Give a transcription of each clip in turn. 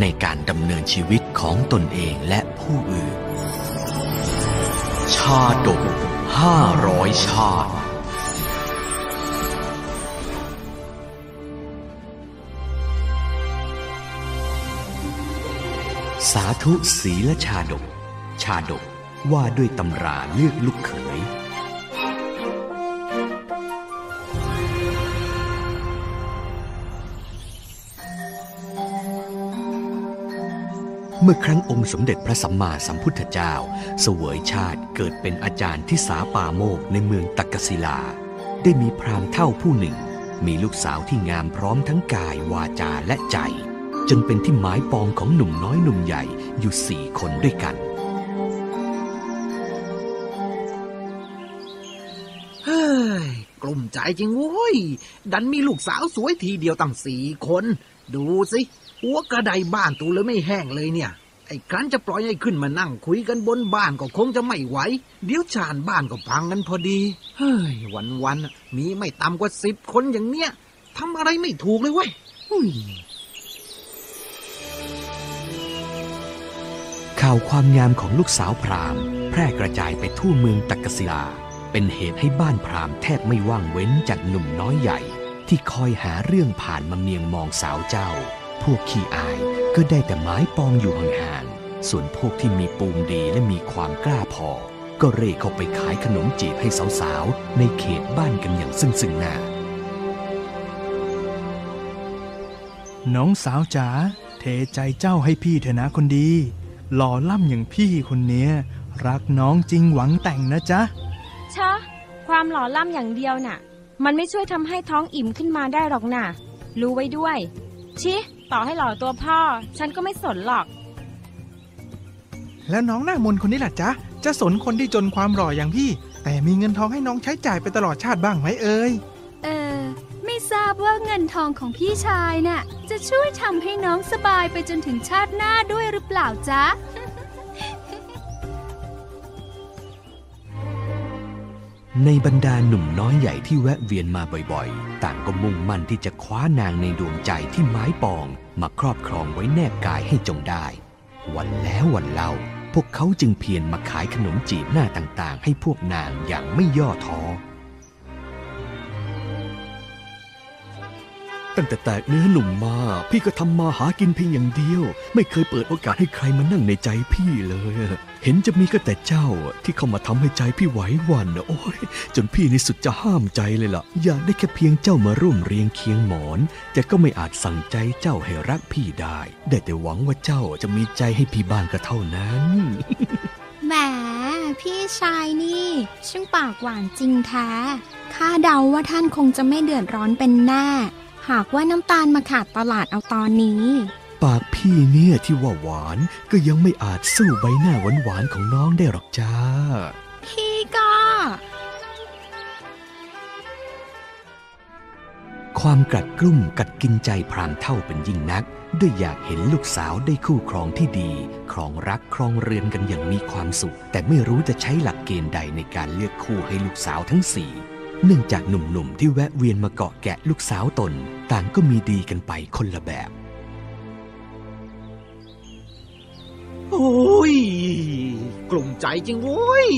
ในการดำเนินชีวิตของตนเองและผู้อื่น ชาดกห้าร้อยชาติสาธุศีลชาดก ชาดกว่าด้วยตำราเลือกลูกเขย เมื่อครั้งองค์สมเด็จพระสัมมาสัมพุทธเจ้า เสวยชาติเกิดเป็นอาจารย์ที่สาปาโมกในเมืองตักกศิลา ได้มีพราหมณ์เท่าผู้หนึ่ง มีลูกสาวที่งามพร้อมทั้งกายวาจาและใจ จนเป็นที่หมายปองของหนุ่มน้อยหนุ่มใหญ่อยู่สี่คนด้วยกันเฮ้ยกลุ่มใจจริงโว้ย ดันมีลูกสาวสวยทีเดียวตั้งสี่คน ดูสิ หัวกระไดบ้านตูเลยไม่แห้งเลยเนี่ย ไอ้ครั้นจะปล่อยให้ขึ้นมานั่งคุยกันบนบ้านก็คงจะไม่ไหว เดี๋ยวชานบ้านก็พังกันพอดี เฮ้ย วันวันๆน่ะมีไม่ต่ำกว่าสิบคนอย่างเนี้ยทำอะไรไม่ถูกเลยเว้ยอุ้ยข่าวความงามของลูกสาวพราหมณ์ แพร่กระจายไปทั่วเมืองตักกศิลา เป็นเหตุให้บ้านพราหมณ์แทบไม่ว่างเว้นจากหนุ่มน้อยใหญ่ ที่คอยหาเรื่องผ่านมาเมียงมองสาวเจ้า พวกขี้อายก็ได้แต่ไม้ปองอยู่ห่างๆ ส่วนพวกที่มีปูมดีและมีความกล้าพอ ก็เร่เข้าไปขายขนมจีบให้สาวๆ ในเขตบ้านกันอย่างซึ่งซึ่งหน้า น้องสาวจ๋าเทใจเจ้าให้พี่เถอะนะคนดี หล่อล่ำอย่างพี่คนเนี้ย รักน้องจริงหวังแต่งนะจ๊ะ ชะ ความหล่อล่ำอย่างเดียวน่ะ มันไม่ช่วยทำให้ท้องอิ่มขึ้นมาได้หรอกน่ะ รู้ไว้ด้วย ชิ ต่อให้หล่อตัวพ่อ ฉันก็ไม่สนหรอก แล้วน้องหน้ามนต์คนนี้ล่ะจ๊ะ จะสนคนที่จนความหล่ออย่างพี่ แต่มีเงินทองให้น้องใช้จ่ายไปตลอดชาติบ้างไหมเอ่ย เออ ไม่ทราบว่าเงินทองของพี่ชายน่ะ จะช่วยทำให้น้องสบายไปจนถึงชาติหน้าด้วยหรือเปล่าจ๊ะ ในบรรดาหนุ่มน้อยใหญ่ที่แวะเวียนมาบ่อยๆ ต่างก็มุ่งมั่นที่จะคว้านางในดวงใจที่ไม้ปอง มาครอบครองไว้แนบกายให้จงได้ วันแล้ววันเล่า พวกเขาจึงเพียรมาขายขนมจีบหน้าต่างๆ ให้พวกนางอย่างไม่ย่อท้อ ตั้งแต่แตกเนื้อหนุ่มมา พี่ก็ทำมาหากินเพียงอย่างเดียว ไม่เคยเปิดโอกาสให้ใครมานั่งในใจพี่เลย เห็นจะมีก็แต่เจ้าที่เข้ามาทำให้ใจพี่ไหวหวั่นโอ้ยจนพี่ในสุดจะห้ามใจเลยล่ะ อยากได้แค่เพียงเจ้ามาร่วมเรียงเคียงหมอน แต่ก็ไม่อาจสั่งใจเจ้าให้รักพี่ได้ ได้แต่หวังว่าเจ้าจะมีใจให้พี่บ้างก็เท่านั้นแหมพี่ชายนี่ช่างปากหวานจริงแท้ข้าเดาว่าท่านคงจะไม่เดือดร้อนเป็นแน่ หากว่าน้ำตาลมาขาดตลาดเอาตอนนี้ ปากพี่เนี่ยที่ว่าหวานก็ยังไม่อาจสู้ใบหน้าหวานๆของน้องได้หรอกจ้า พี่ก็ความกัดกลุ้มกัดกินใจพรามเท่าเป็นยิ่งนัก ด้วยอยากเห็นลูกสาวได้คู่ครองที่ดี ครองรักครองเรือนกันอย่างมีความสุข แต่ไม่รู้จะใช้หลักเกณฑ์ใดในการเลือกคู่ให้ลูกสาวทั้งสี่เนื่องจากหนุ่มๆที่แวะเวียนมาเกาะแกะลูกสาวตน ต่างก็มีดีกันไปคนละแบบ โอ้ย กลุ่มใจจริงโว้ย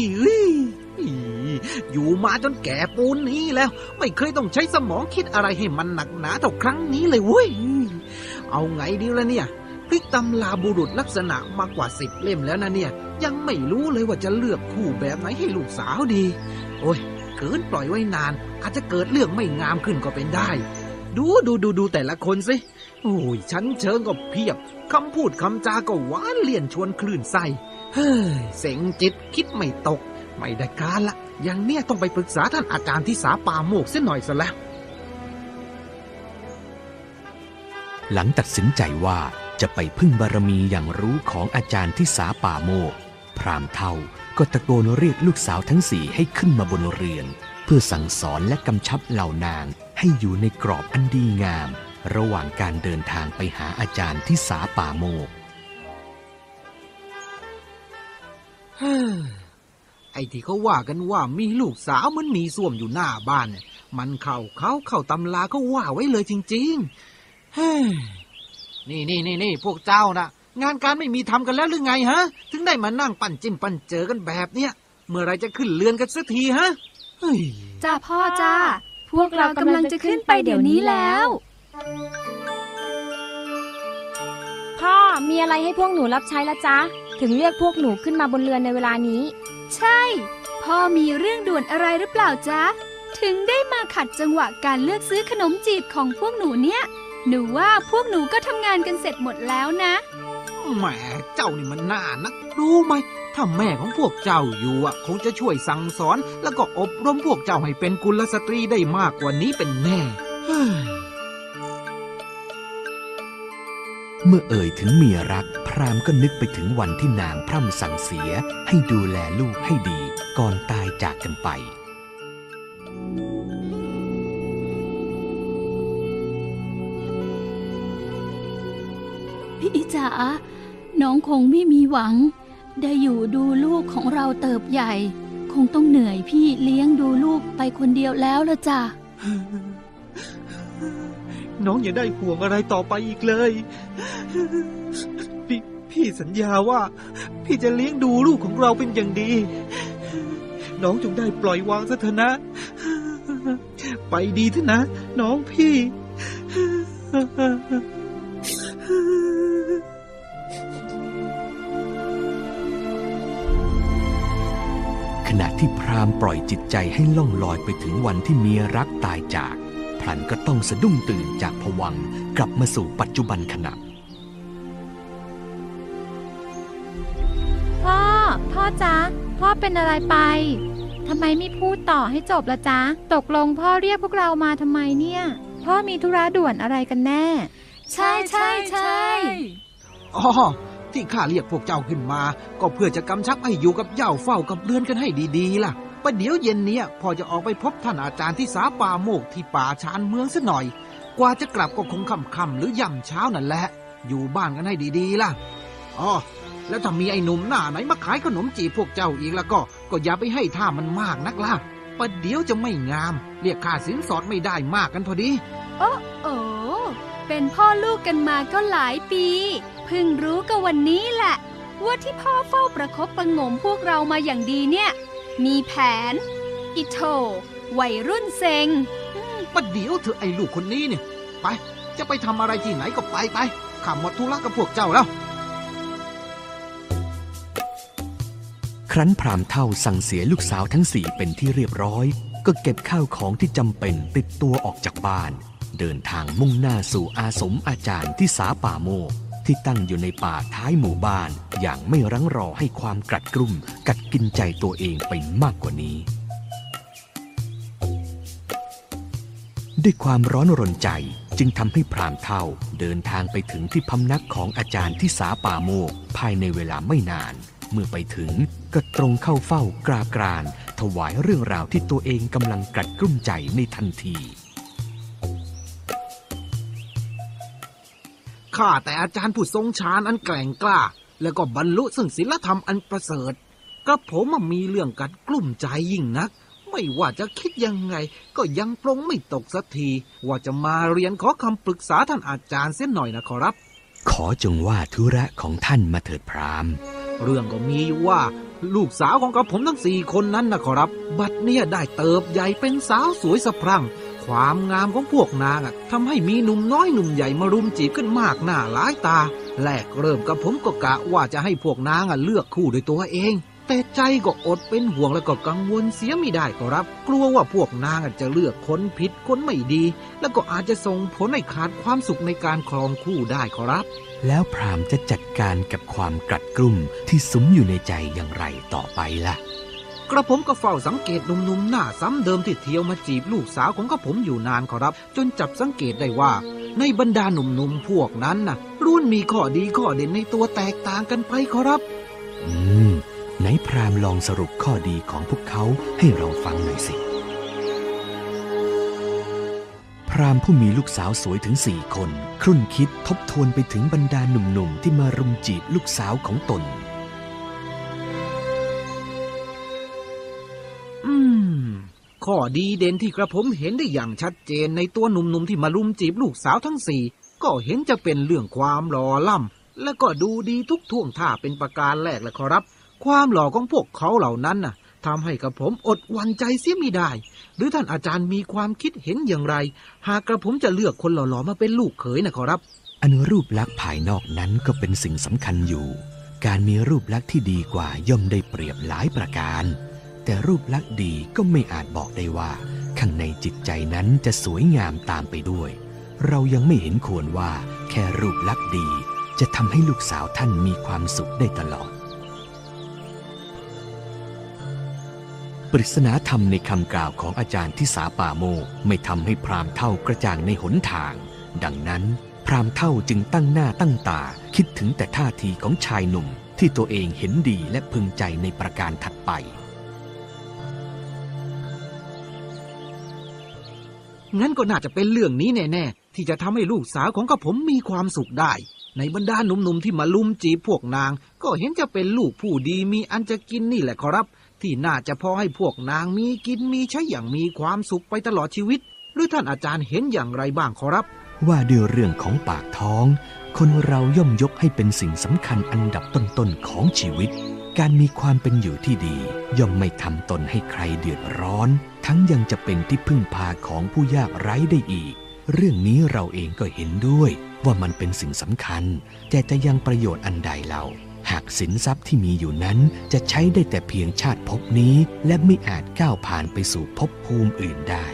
อยู่มาจนแก่ปูนนี้แล้ว ไม่เคยต้องใช้สมองคิดอะไรให้มันหนักหนาเท่าครั้งนี้เลยเว้ย เอาไงดีละเนี่ยพลิกตำลาบุรุษลักษณะมากกว่าสิบเล่มแล้วนะเนี่ย ยังไม่รู้เลยว่าจะเลือกคู่แบบไหนให้ลูกสาวดี โอ้ยเกินปล่อยไว้นาน อาจจะเกิดเรื่องไม่งามขึ้นก็เป็นได้ ดูดูดูดูแต่ละคนสิ โอ้ยชั้นเชิงก็เพียบ คำพูดคำจาก็หวานเลี่ยนชวนคลื่นไส้เฮ้ยเสงจิตคิดไม่ตก ไม่ได้การละ อย่างเนี้ยต้องไปปรึกษาท่านอาจารย์ที่สาป่าโมกเสียหน่อยซะแล้ว หลังตัดสินใจว่าจะไปพึ่งบารมีอย่างรู้ของอาจารย์ที่สาป่าโมก พรามเท่าก็ตะโกนเรียกลูกสาวทั้งสี่ให้ขึ้นมาบนเรือน เพื่อสั่งสอนและกำชับเหล่านางให้อยู่ในกรอบอันดีงาม ระหว่างการเดินทางไปหาอาจารย์ที่สาป่าโมกไอ้ที่เขาว่ากันว่ามีลูกสาวเหมันมีส้วมอยู่หน้าบ้านเนี่ยมันเข้าเขาเข้าตำราเขาว่าไว้เลยจริงๆเฮ้ยนี่นี่นี่นี่พวกเจ้านะงานการไม่มีทำกันแล้วหรือไงฮะ ถึงได้มานั่งปั่นจิ้มปั่นเจอกันแบบเนี้ยเมื่อไรจะขึ้นเรือนกันสักทีฮะ จ้าพ่อจ้า พวกเรากำลังจะขึ้นไปเดี๋ยวนี้แล้ว พ่อมีอะไรให้พวกหนูรับใช้ละจ๊ะ ถึงเรียกพวกหนูขึ้นมาบนเรือนในเวลานี้ ใช่ พ่อมีเรื่องด่วนอะไรหรือเปล่าจ๊ะ ถึงได้มาขัดจังหวะการเลือกซื้อขนมจีบของพวกหนูเนี่ย หนูว่าพวกหนูก็ทำงานกันเสร็จหมดแล้วนะ แหม เจ้านี่มันน่านักรู้ไหม ถ้าแม่ของพวกเจ้าอยู่อะคงจะช่วยสั่งสอน แล้วก็อบรมพวกเจ้าให้เป็นกุลสตรีได้มากกว่านี้เป็นแน่เฮ้ยเมื่อเอ่ยถึงเมียรัก พรามก็นึกไปถึงวันที่นางพร่ำสั่งเสียให้ดูแลลูกให้ดีก่อนตายจากกันไป พี่จ๋าน้องคงไม่มีหวัง ได้อยู่ดูลูกของเราเติบใหญ่ คงต้องเหนื่อยพี่เลี้ยงดูลูกไปคนเดียวแล้วละจ้ะน้องอย่าได้ห่วงอะไรต่อไปอีกเลย พี่พี่สัญญาว่า พี่จะเลี้ยงดูลูกของเราเป็นอย่างดี น้องจงได้ปล่อยวางซะเถอะนะ ไปดีเถอะนะ น้องพี่ ที่พรามปล่อยจิตใจให้ล่องลอยไปถึงวันที่เมียรักตายจาก พลันก็ต้องสะดุ้งตื่นจากผวังค์กลับมาสู่ปัจจุบันขณะพ่อ พ่อจ๊ะ พ่อเป็นอะไรไปทำไมไม่พูดต่อให้จบละจ๊ะ ตกลงพ่อเรียกพวกเรามาทำไมเนี่ย พ่อมีธุระด่วนอะไรกันแน่ ใช่ใช่ใช่อ๋อ ที่ข้าเรียกพวกเจ้าขึ้นมา ก็เพื่อจะกำชับให้อยู่กับเหย่าเฝ้ากับเรือนกันให้ดีๆล่ะประเดี๋ยวเย็นเนี้ยพอจะออกไปพบท่านอาจารย์ที่สาป่าโมกที่ป่าชานเมืองซะหน่อย กว่าจะกลับก็คงค่ำๆหรือย่ำเช้านั่นแหละ อยู่บ้านกันให้ดีๆล่ะอ๋อแล้วถ้ามีไอ้หนุ่มหน้าไหนมาขายขนมจีบพวกเจ้าอีกแล้วก็ ก็อย่าไปให้ท่ามันมากนักล่ะประเดี๋ยวจะไม่งาม เรียกค่าสินสอดไม่ได้มากกันพอดีโอ้โอเป็นพ่อลูกกันมาก็หลายปี เพิ่งรู้ก็วันนี้แหละ ว่าที่พ่อเฝ้าประคบประหงมพวกเรามาอย่างดีเนี่ย มีแผน อิโถวัยรุ่นเซ็งประเดี๋ยวเธอไอ้ลูกคนนี้เนี่ย ไป จะไปทำอะไรที่ไหนก็ไปไปข้าหมดธุระกับพวกเจ้าแล้ว ครั้นพรามเท่าสั่งเสียลูกสาวทั้งสี่เป็นที่เรียบร้อย ก็เก็บข้าวของที่จำเป็นติดตัวออกจากบ้าน เดินทางมุ่งหน้าสู่อาสมอาจารย์ที่สาป่าโมก ที่ตั้งอยู่ในป่าท้ายหมู่บ้าน อย่างไม่รั้งรอให้ความกัดกรุ่ม กัดกินใจตัวเองไปมากกว่านี้ ด้วยความร้อนรนใจจึงทำให้พรามเท่าเดินทางไปถึงที่พำนักของอาจารย์ที่สาป่าโมก ภายในเวลาไม่นาน เมื่อไปถึงก็ตรงเข้าเฝ้ากรากราน ถวายเรื่องราวที่ตัวเองกำลังกัดกลุ้มใจในทันที ข้าแต่อาจารย์ผู้ทรงฌานอันแกร่งกล้า แล้วก็บรรลุซึ่งศีลธรรมอันประเสริฐกระผมอะมีเรื่องกัดกลุ่มใจยิ่งนัก ไม่ว่าจะคิดยังไง ก็ยังปรงไม่ตกสักที ว่าจะมาเรียนขอคำปรึกษาท่านอาจารย์เส้นหน่อยนะขอรับ ขอจงว่าธุระของท่านมาเถิดพรามเรื่องก็มีอยู่ว่าลูกสาวของกระผมทั้งสี่คนนั้นนะขอรับ บัดเนี่ยได้เติบใหญ่เป็นสาวสวยสะพรั่ง ความงามของพวกนางทำให้มีหนุ่มน้อยหนุ่มใหญ่มารุมจีบกันมากหน้าหลายตา แรกเริ่มกับผมก็กะว่าจะให้พวกนางเลือกคู่โดวยตัวเอง แต่ใจก็อดเป็นห่วงแล้วก็กังวลเสียไม่ได้ขอรับ กลัวว่าพวกนางจะเลือกคนผิดคนไม่ดี แล้วก็อาจจะส่งผลให้ขาดความสุขในการครองคู่ได้ขอรับ แล้วพรามจะจัดการกับความกัดกลุ่มที่สุมอยู่ในใจอย่างไรต่อไปล่ะ กระผมก็เฝ้าสังเกตหนุ่มๆหน้าซ้ำเดิมที่เที่ยวมาจีบลูกสาวของกระผมอยู่นานขอรับ จนจับสังเกตได้ว่า ในบรรดาหนุ่มๆพวกนั้นน่ะรล้วนมีข้อดีข้อเด่นในตัวแตกต่างกันไปขอรับ อืมไหนพรามลองสรุปข้อดีของพวกเขาให้เราฟังหน่อยสิ พรามผู้มีลูกสาวสวยถึงสี่คน ครุ่นคิดทบทวนไปถึงบรรดาหนุ่มๆที่มารุมจีบลูกสาวของตน ข้อดีเด่นที่กระผมเห็นได้อย่างชัดเจนในตัวหนุ่มๆที่มาลุมจีบลูกสาวทั้งสี่ก็เห็นจะเป็นเรื่องความหล่อล่ำและก็ดูดีทุกท่วงท่าเป็นประการแรกและขอรับ ความหล่อของพวกเขาเหล่านั้นน่ะทำให้กระผมอดวันใจเสียไม่ได้ หรือท่านอาจารย์มีความคิดเห็นอย่างไร หากกระผมจะเลือกคนหล่อๆมาเป็นลูกเขยนะขอรับ อันรูปลักษณ์ภายนอกนั้นก็เป็นสิ่งสำคัญอยู่ การมีรูปลักษณ์ที่ดีกว่าย่อมได้เปรียบหลายประการ แต่รูปลักษณ์ดีก็ไม่อาจบอกได้ว่า ข้างในจิตใจนั้นจะสวยงามตามไปด้วย เรายังไม่เห็นควรว่า แค่รูปลักษณ์ดี จะทำให้ลูกสาวท่านมีความสุขได้ตลอด ปริศนาธรรมในคำกล่าวของอาจารย์ที่สาป่าโมไม่ทำให้พรามเท่ากระจ่างในหนทาง ดังนั้น พรามเท่าจึงตั้งหน้าตั้งตา คิดถึงแต่ท่าทีของชายหนุ่มที่ตัวเองเห็นดีและพึงใจในประการถัดไป งั้นก็น่าจะเป็นเรื่องนี้แน่ๆที่จะทำให้ลูกสาวของกระผมมีความสุขได้ ในบรรดาหนุ่มๆที่มาลุมจีบพวกนาง ก็เห็นจะเป็นลูกผู้ดีมีอันจะกินนี่แหละขอรับ ที่น่าจะพอให้พวกนางมีกินมีใช้อย่างมีความสุขไปตลอดชีวิต หรือท่านอาจารย์เห็นอย่างไรบ้างขอรับ ว่าด้วยเรื่องของปากท้อง คนเราย่อมยกให้เป็นสิ่งสำคัญอันดับต้นๆของชีวิต การมีความเป็นอยู่ที่ดี ย่อมไม่ทำตนให้ใครเดือดร้อน ทั้งยังจะเป็นที่พึ่งพาของผู้ยากไร้ได้อีก เรื่องนี้เราเองก็เห็นด้วยว่ามันเป็นสิ่งสำคัญ แต่จะยังประโยชน์อันใดเรา หากสินทรัพย์ที่มีอยู่นั้นจะใช้ได้แต่เพียงชาติภพนี้ และไม่อาจก้าวผ่านไปสู่ภพภูมิอื่นได้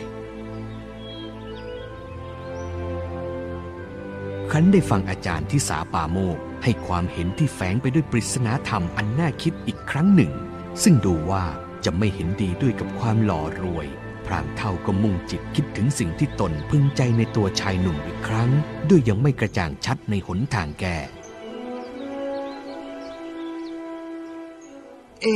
ครั้นได้ฟังอาจารย์ที่สาปาโมก ให้ความเห็นที่แฝงไปด้วยปริศนาธรรมอันน่าคิดอีกครั้งหนึ่ง ซึ่งดูว่าจะไม่เห็นดีด้วยกับความหล่อรวย พรางเท่าก็มุ่งจิตคิดถึงสิ่งที่ตนพึงใจในตัวชายหนุ่มอีกครั้ง ด้วยยังไม่กระจ่างชัดในหนทางแก่ เอ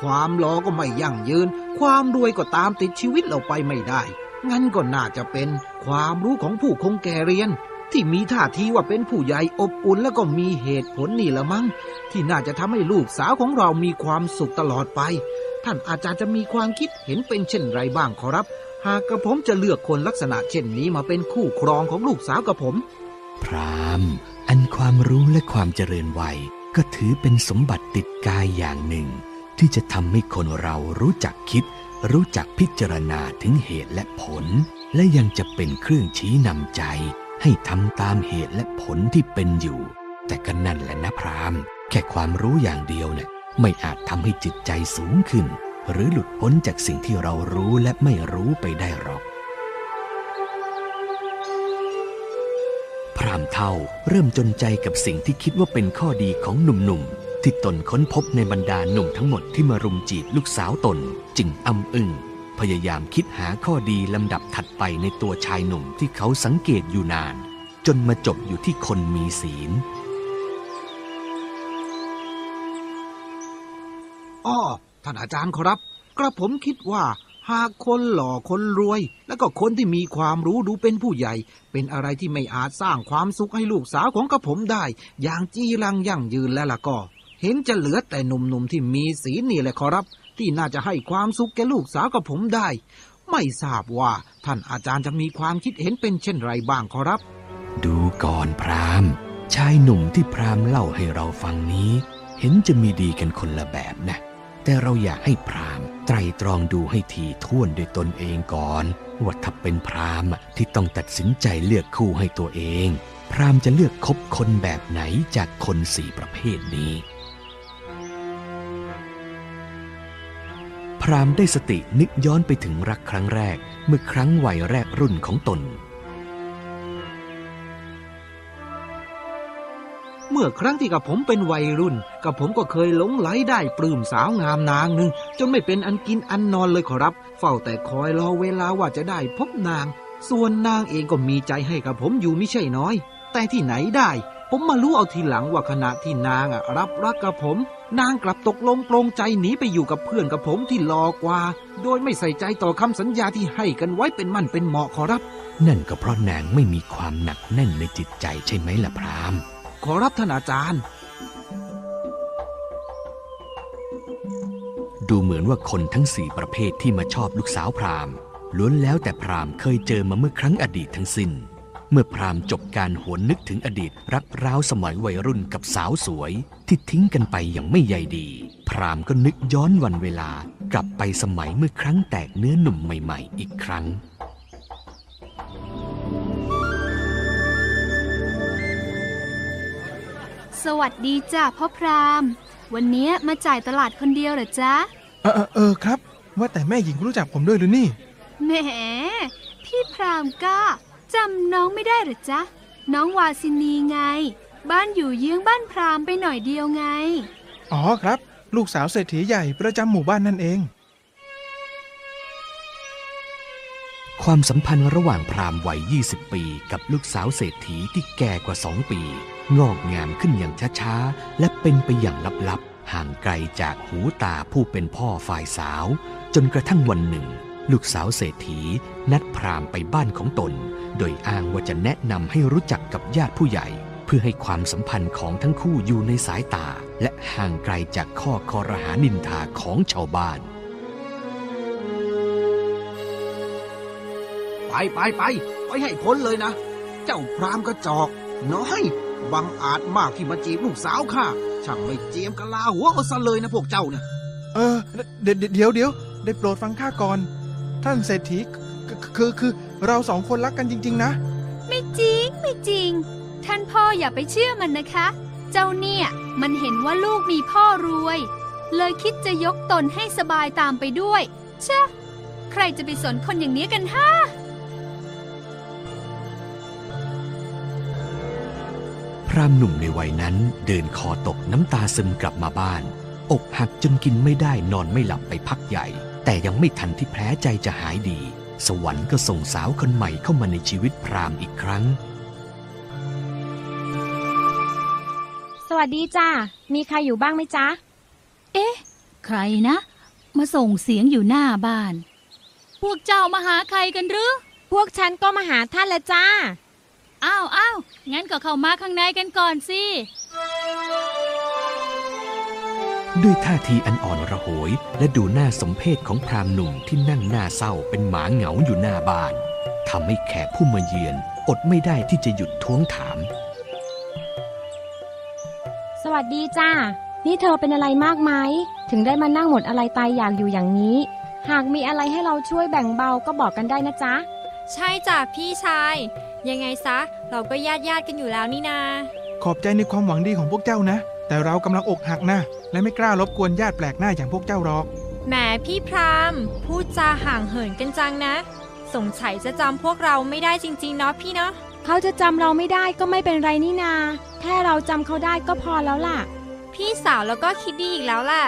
ความหล่อก็ไม่ยั่งยืน ความรวยก็ตามติดชีวิตเราไปไม่ได้ งั้นก็น่าจะเป็นความรู้ของผู้คงแก่เรียน ที่มีท่าทีว่าเป็นผู้ใหญ่อบอุ่นแล้วก็มีเหตุผลนี่ละมั้งที่น่าจะทำให้ลูกสาวของเรามีความสุขตลอดไป ท่านอาจารย์จะมีความคิดเห็นเป็นเช่นไรบ้างขอรับ หากกระผมจะเลือกคนลักษณะเช่นนี้มาเป็นคู่ครองของลูกสาวกับผม พรามอันความรู้และความเจริญวัยก็ถือเป็นสมบัติติดกายอย่างหนึ่ง ที่จะทำให้คนเรารู้จักคิด รู้จักพิจารณาถึงเหตุและผล และยังจะเป็นเครื่องชี้นำใจ ให้ทำตามเหตุและผลที่เป็นอยู่ แต่ก็นั่นแหละนะพรามแค่ความรู้อย่างเดียวเนี่ยไม่อาจทำให้จิตใจสูงขึ้น หรือหลุดพ้นจากสิ่งที่เรารู้และไม่รู้ไปได้หรอก พรามเท่าเริ่มจนใจกับสิ่งที่คิดว่าเป็นข้อดีของหนุ่มๆที่ตนค้นพบในบรรดาหนุ่มทั้งหมดที่มารุมจีบลูกสาวตน จึงอำอึ้ง พยายามคิดหาข้อดีลำดับถัดไปในตัวชายหนุ่มที่เขาสังเกตอยู่นาน จนมาจบอยู่ที่คนมีศีลอ้อท่านอาจารย์ครับ กระผมคิดว่าหากคนหล่อคนรวย แล้วก็คนที่มีความรู้ดูเป็นผู้ใหญ่ เป็นอะไรที่ไม่อาจสร้างความสุขให้ลูกสาวของกระผมได้ อย่างจีรังยั่งยืนแล้วล่ะก็ เห็นจะเหลือแต่หนุ่มๆที่มีศีลนี่แหละขอรับ ที่น่าจะให้ความสุขแก่ลูกสาวกับผมได้ ไม่ทราบว่าท่านอาจารย์จะมีความคิดเห็นเป็นเช่นไรบ้างขอรับ ดูก่อนพรามชายหนุ่มที่พรามเล่าให้เราฟังนี้ เห็นจะมีดีกันคนละแบบนะ แต่เราอยากให้พรามไตรตรองดูให้ทีท่วนด้วยตนเองก่อนว่าถ้าเป็นพรามอะที่ต้องตัดสินใจเลือกคู่ให้ตัวเอง พรามจะเลือกคบคนแบบไหนจากคนสี่ประเภทนี้ พรามได้สตินึกย้อนไปถึงรักครั้งแรกเมื่อครั้งวัยแรกรุ่นของตน เมื่อครั้งที่กับผมเป็นวัยรุ่น กับผมก็เคยหลงไหลได้ปลื้มสาวงามนางหนึ่งจนไม่เป็นอันกินอันนอนเลยขอรับ เฝ้าแต่คอยรอเวลาว่าจะได้พบนาง ส่วนนางเองก็มีใจให้กับผมอยู่ไม่ใช่น้อย แต่ที่ไหนได้ ผมมารู้เอาทีหลังว่าขณะที่นางอะรับรักกับผม นางกลับตกลงปลงใจหนีไปอยู่กับเพื่อนกับผมที่รอกว่า โดยไม่ใส่ใจต่อคำสัญญาที่ให้กันไว้เป็นมั่นเป็นเหมาะขอรับ นั่นก็เพราะนางไม่มีความหนักแน่นในจิตใจใช่ไหมล่ะพรามขอรับท่านอาจารย์ ดูเหมือนว่าคนทั้งสี่ประเภทที่มาชอบลูกสาวพราหมณ์ล้วนแล้วแต่พราหมณ์เคยเจอมาเมื่อครั้งอดีตทั้งสิ้น เมื่อพราหมณ์จบการหวนนึกถึงอดีตรักร้าวสมัยวัยรุ่นกับสาวสวย ที่ทิ้งกันไปอย่างไม่ใยดี พราหมณ์ก็นึกย้อนวันเวลากลับไปสมัยเมื่อครั้งแตกเนื้อหนุ่มใหม่ๆ อีกครั้งสวัสดีจ้ะพ่อพราม วันเนี้ยมาจ่ายตลาดคนเดียวเหรอจ๊ะเออเออเออครับ ว่าแต่แม่หญิงรู้จักผมด้วยหรือนี่ แหม พี่พรามก็ จำน้องไม่ได้เหรอจ๊ะ น้องวาสินีไง บ้านอยู่เยื้องบ้านพรามไปหน่อยเดียวไง อ๋อครับ ลูกสาวเศรษฐีใหญ่ประจำหมู่บ้านนั่นเอง ความสัมพันธ์ระหว่างพราหมณ์วัย 20 ปี กับลูกสาวเศรษฐีที่แก่กว่าสองปี งอกงามขึ้นอย่างช้าๆ และเป็นไปอย่างลับๆ ห่างไกลจากหูตาผู้เป็นพ่อฝ่ายสาว จนกระทั่งวันหนึ่ง ลูกสาวเศรษฐีนัดพราหมณ์ไปบ้านของตน โดยอ้างว่าจะแนะนำให้รู้จักกับญาติผู้ใหญ่ เพื่อให้ความสัมพันธ์ของทั้งคู่อยู่ในสายตา และห่างไกลจากข้อคอรหานินทาของชาวบ้าน ไปไปไปไปให้พ้นเลยนะ เจ้าพรามกระจอก น้อยบังอาจมากที่มาจีบลูกสาวข้าช่างไม่เจียมกะลาหัวเอาซะเลยนะพวกเจ้าเนี่ยเออเดี๋ยวเดี๋ยวเดี๋ยวได้โปรดฟังข้าก่อน ท่านเศรษฐีคือคือคือเราสองคนรักกันจริง ๆ นะ ไม่จริงไม่จริง ท่านพ่ออย่าไปเชื่อมันนะคะ เจ้าเนี่ยมันเห็นว่าลูกมีพ่อรวย เลยคิดจะยกตนให้สบายตามไปด้วย เชะใครจะไปสนคนอย่างนี้กันฮะพรามหนุ่มในวัยนั้นเดินคอตกน้ำตาซึมกลับมาบ้าน อกหักจนกินไม่ได้นอนไม่หลับไปพักใหญ่ แต่ยังไม่ทันที่แผลใจจะหายดี สวรรค์ก็ส่งสาวคนใหม่เข้ามาในชีวิตพรามอีกครั้ง สวัสดีจ้ามีใครอยู่บ้างไหมจ๊ะ เอ๊ะ ใครนะ มาส่งเสียงอยู่หน้าบ้าน พวกเจ้ามาหาใครกันหรือ พวกฉันก็มาหาท่านแหละจ้า อ้าวอ้าวงั้นก็เข้ามาข้างในกันก่อนสิ ด้วยท่าทีอันอ่อนระโห ย และดูหน้าสมเพศของพรามหนุ่มที่นั่งหน้าเศร้าเป็นหมาเหงาอยู่หน้าบ้านทำให้แขกผู้มาเยือน อดไม่ได้ที่จะหยุดท้วงถาม สวัสดีจ้า นี่เธอเป็นอะไรมากไหม ถึงได้มานั่งหมดอะไรตายอยากอยู่อย่างนี้ หากมีอะไรให้เราช่วยแบ่งเบาก็บอกกันได้นะจ๊ะ ใช่จ้ะพี่ชาย ยังไงซะ เราก็ญาติญาติๆกันอยู่แล้วนี่นา ขอบใจในความหวังดีของพวกเจ้านะ แต่เรากำลังอกหักนะและไม่กล้ารบกวนญาติแปลกหน้าอย่างพวกเจ้าหรอก แหมพี่พรามพูดจาห่างเหินกันจังนะ สงสัยจะจำพวกเราไม่ได้จริง ๆ เนาะพี่เนาะเขาจะจำเราไม่ได้ก็ไม่เป็นไรนี่นา แค่เราจำเขาได้ก็พอแล้วล่ะ พี่สาวแล้วก็คิดดีอีกแล้วแหละ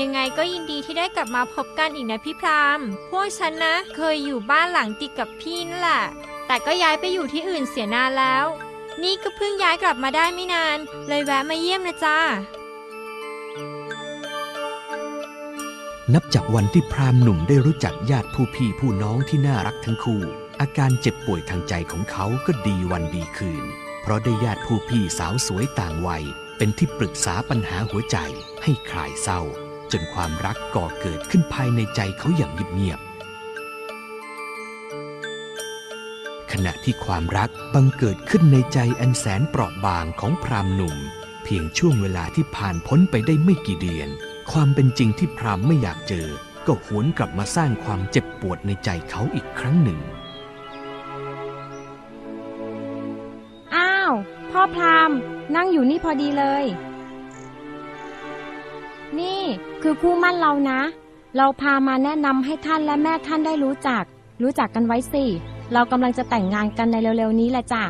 ยังไงก็ยินดีที่ได้กลับมาพบกันอีกนะพี่พรามพวกฉันนะ เคยอยู่บ้านหลังติดกับพี่นั่นแหละ แต่ก็ย้ายไปอยู่ที่อื่นเสียนานแล้ว นี่ก็เพิ่งย้ายกลับมาได้ไม่นาน เลยแวะมาเยี่ยมนะจ้า นับจากวันที่พรามหนุ่มได้รู้จักญาติผู้พี่ผู้น้องที่น่ารักทั้งคู่ อาการเจ็บป่วยทางใจของเขาก็ดีวันดีคืน เพราะได้ญาติผู้พี่สาวสวยต่างวัย เป็นที่ปรึกษาปัญหาหัวใจให้คลายเศร้า จนความรักก่อเกิดขึ้นภายในใจเขาอย่างเงียบ ขณะที่ความรักบังเกิดขึ้นในใจอันแสนเปราะบางของพรามหนุ่ม เพียงช่วงเวลาที่ผ่านพ้นไปได้ไม่กี่เดือน ความเป็นจริงที่พรามไม่อยากเจอ ก็หวนกลับมาสร้างความเจ็บปวดในใจเขาอีกครั้งหนึ่ง อ้าว พ่อพรามนั่งอยู่นี่พอดีเลย นี่คือคู่มั่นเรานะ เราพามาแนะนำให้ท่านและแม่ท่านได้รู้จัก รู้จักกันไว้สิ เรากำลังจะแต่งงานกันในเร็วๆนี้แหละจ้ะ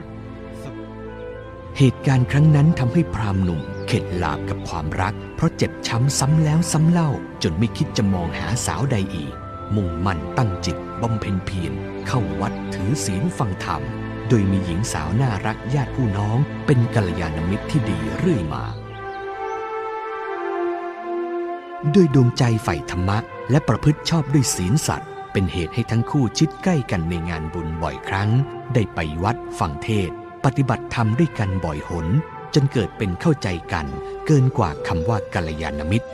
เหตุการณ์ครั้งนั้นทำให้พรามหนุ่ม เข็ดหลาบกับความรัก เพราะเจ็บช้ำซ้ำแล้วซ้ำเล่า จนไม่คิดจะมองหาสาวใดอีก มุ่งมั่นตั้งจิตบำเพ็ญเพียรเข้าวัดถือศีลฟังธรรม โดยมีหญิงสาวน่ารักญาติผู้น้อง เป็นกัลยาณมิตรที่ดีเรื่อยมาด้วยดวงใจใฝ่ธรรมะ และประพฤติชอบด้วยศีลสัตว์ เป็นเหตุให้ทั้งคู่ชิดใกล้กันในงานบุญบ่อยครั้ง ได้ไปวัดฟังเทศ ปฏิบัติธรรมด้วยกันบ่อยหน จนเกิดเป็นเข้าใจกัน เกินกว่าคำว่ากัลยาณมิตร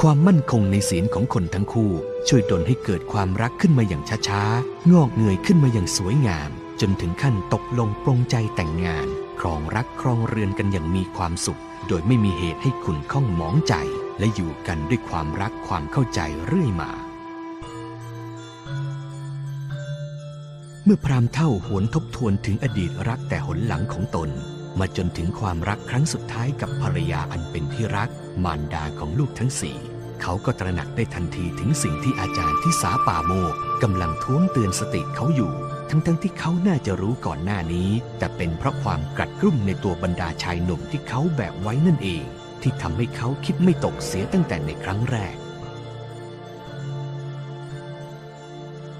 ความมั่นคงในศีลของคนทั้งคู่ ช่วยดลให้เกิดความรักขึ้นมาอย่างช้าๆ งอกเงยขึ้นมาอย่างสวยงาม จนถึงขั้นตกลงปรงใจแต่งงาน ครองรักครองเรือนกันอย่างมีความสุข โดยไม่มีเหตุให้ขุนข้องหมองใจ และอยู่กันด้วยความรักความเข้าใจเรื่อยมา เมื่อพรามเท่าหวนทบทวนถึงอดีตรักแต่หนหลังของตน มาจนถึงความรักครั้งสุดท้ายกับภรรยาอันเป็นที่รัก มารดาของลูกทั้งสี่เขาก็ตระหนักได้ทันทีถึงสิ่งที่อาจารย์ที่สาป่าโมกกำลังท้วงเตือนสติเขาอยู่ ทั้งๆทที่เขาน่าจะรู้ก่อนหน้านี้ แต่เป็นเพราะความกรัดกรุ่มในตัวบรรดาชายหนุ่มที่เขาแบกไว้นั่นเอง ที่ทำให้เขาคิดไม่ตกเสียตั้งแต่ในครั้งแรก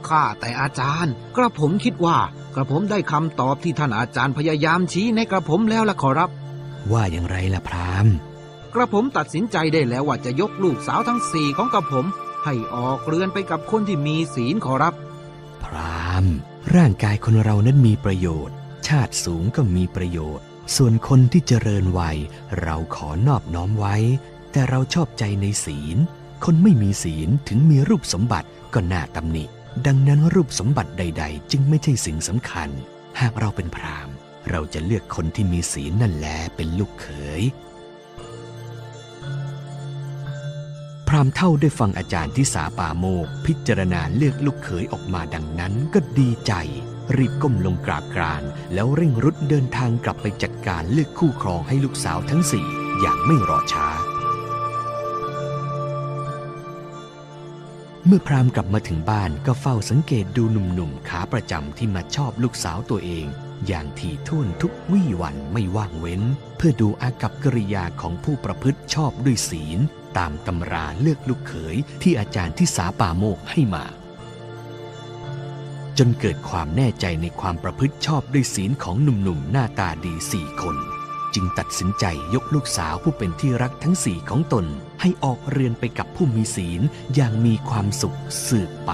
ข้าแต่อาจารย์ กระผมคิดว่า กระผมได้คำตอบที่ท่านอาจารย์พยายามชี้ในกระผมแล้วล่ะขอรับ ว่าอย่างไรล่ะพรามกระผมตัดสินใจได้แล้วว่าจะยกลูกสาวทั้งสี่ของกระผม ให้ออกเรือนไปกับคนที่มีศีลขอรับ พรามร่างกายคนเรานั้นมีประโยชน์ ชาติสูงก็มีประโยชน์ ส่วนคนที่เจริญวัย เราขอนอบน้อมไว้ แต่เราชอบใจในศีล คนไม่มีศีลถึงมีรูปสมบัติก็น่าตำหนิ ดังนั้นรูปสมบัติใด ๆ จึงไม่ใช่สิ่งสำคัญ หากเราเป็นพรามเราจะเลือกคนที่มีศีลนั่นแหละเป็นลูกเขย พรามเท่าได้ฟังอาจารย์ที่สาป่าโมก พิจารณาเลือกลูกเขยออกมาดังนั้นก็ดีใจ รีบก้มลงกราบกราน แล้วเร่งรุดเดินทางกลับไปจัดการเลือกคู่ครองให้ลูกสาวทั้งสี่อย่างไม่รอช้า เมื่อพรามกลับมาถึงบ้านก็เฝ้าสังเกตดูหนุ่มๆขาประจำที่มาชอบลูกสาวตัวเอง อย่างถี่ถ้วนทุกวี่วันไม่ว่างเว้น เพื่อดูอากับกิริยาของผู้ประพฤติชอบด้วยศีล ตามตำราเลือกลูกเขยที่อาจารย์ที่สาป่าโมกให้มา จนเกิดความแน่ใจในความประพฤติชอบด้วยศีลของหนุ่มๆ หน้าตาดีสี่คน จึงตัดสินใจยกลูกสาวผู้เป็นที่รักทั้งสี่ของตน ให้ออกเรือนไปกับผู้มีศีลอย่างมีความสุขสืบไป